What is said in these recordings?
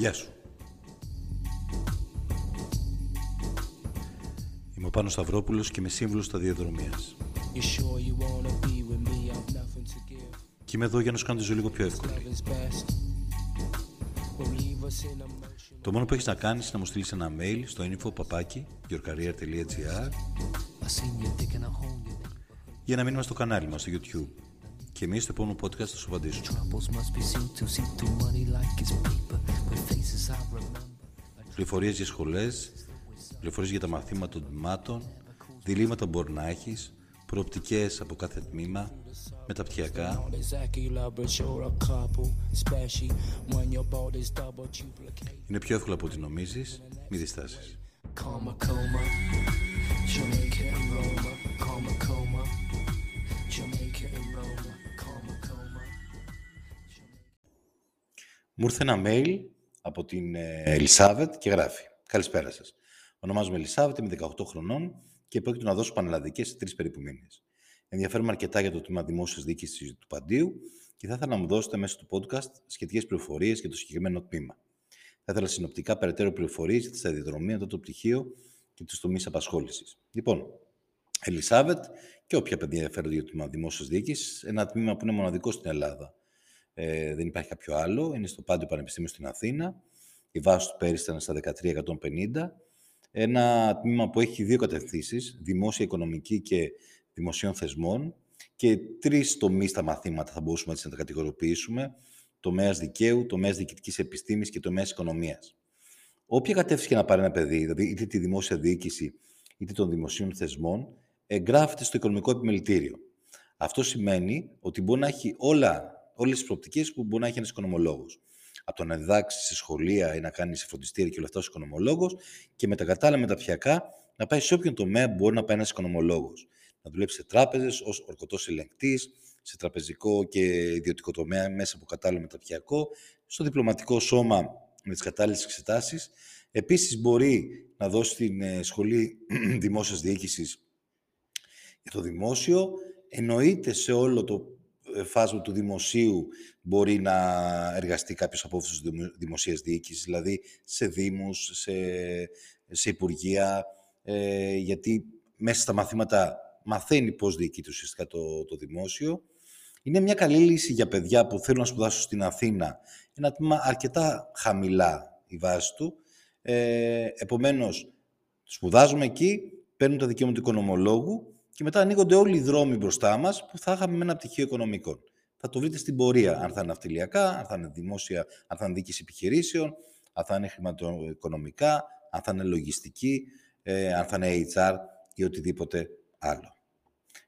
Γεια σου. Είμαι ο Πάνος Σταυρόπουλος και είμαι σύμβουλος σταδιοδρομίας. Και είμαι εδώ για να σου κάνω τη ζωή λίγο πιο εύκολη. Το μόνο που έχεις να κάνεις είναι να μου στείλεις ένα mail στο info papaki για να μείνουμε στο κανάλι μας στο YouTube. Και εμείς στο επόμενο podcast θα σου απαντήσουμε. Πληροφορίες για σχολές, πληροφορίες για τα μαθήματα των τμήματων, διλήμματα που μπορεί να έχεις, προοπτικές από κάθε τμήμα, μεταπτυχιακά. Είναι πιο εύκολο από ό,τι νομίζεις, μη διστάσεις. Μου ήρθε ένα mail από την ε, Ελισάβετ και γράφει «Καλησπέρα σας. Ονομάζομαι Ελισάβετ, είμαι 18 χρονών και πρόκειται να δώσω πανελλαδικές σε τρεις περίπου μήνες. Ενδιαφέρομαι αρκετά για το τμήμα δημόσιας διοίκησης του Παντίου και θα ήθελα να μου δώσετε μέσω του podcast σχετικές πληροφορίες για το συγκεκριμένο τμήμα. Θα ήθελα συνοπτικά περαιτέρω πληροφορίες για τη σταδιοδρομία, το, το πτυχίο και τους τομείς απασχόλησης. Λοιπόν, Ελισάβετ και όποια παιδιά ενδιαφέρονται για το τμήμα δημόσιας διοίκησης, ένα τμήμα που είναι μοναδικό στην Ελλάδα ε, δεν υπάρχει κάποιο άλλο. Είναι στο Πάντιο Πανεπιστήμιο στην Αθήνα. Η βάση του πέρυσι ήταν στα 1350. Ένα τμήμα που έχει δύο κατευθύνσεις, δημόσια οικονομική και δημοσίων θεσμών και τρεις τομείς στα μαθήματα θα μπορούσαμε έτσι να τα κατηγοροποιήσουμε. Τομέας δικαίου, τομέας διοικητικής επιστήμης και τομέας οικονομίας. Όποια κατεύθυνση και να πάρει ένα παιδί, δηλαδή είτε τη δημόσια διοίκηση είτε των δημοσίων θεσμών, εγγράφεται στο οικονομικό επιμελητήριο. Αυτό σημαίνει ότι μπορεί να έχει όλα όλες τις προοπτικές που μπορεί να έχει ένας οικονομολόγος. Από το να διδάξει σε σχολεία ή να κάνει σε φροντιστήρια και όλα αυτά ως οικονομολόγος και με τα κατάλληλα μεταπτυχιακά να πάει σε όποιον τομέα που μπορεί να πάει ένας οικονομολόγος. Να δουλέψει σε τράπεζες ως ορκωτός ελεγκτής, σε τραπεζικό και ιδιωτικό τομέα μέσα από κατάλληλο μεταπτυχιακό, στο διπλωματικό σώμα με τις κατάλληλες εξετάσεις. Επίσης, μπορεί να δώσει την ε, σχολή δημόσιας διοίκησης για το δημόσιο. Εννοείται σε όλο το ε, φάσμα του δημοσίου μπορεί να εργαστεί κάποιος από αυτούς τους δημοσίες διοίκησης, δηλαδή σε δήμους, σε, σε υπουργεία, ε, γιατί μέσα στα μαθήματα μαθαίνει πώς διοικείται ουσιαστικά το, το δημόσιο. Είναι μια καλή λύση για παιδιά που θέλουν να σπουδάσουν στην Αθήνα. Ένα τμήμα αρκετά χαμηλά η βάση του. Ε, επομένως, σπουδάζουμε εκεί, παίρνουν τα δικαιώματα του οικονομολόγου και μετά ανοίγονται όλοι οι δρόμοι μπροστά μας που θα είχαμε με ένα πτυχίο οικονομικών. Θα το βρείτε στην πορεία, αν θα είναι αυτιλιακά, αν θα είναι δημόσια, αν θα είναι διοίκηση επιχειρήσεων, αν θα είναι χρηματοοικονομικά, αν θα είναι λογιστική, ε, αν θα είναι HR ή οτιδήποτε άλλο.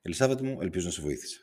Ελισάβετ μου, ελπίζω να σε βοήθησα.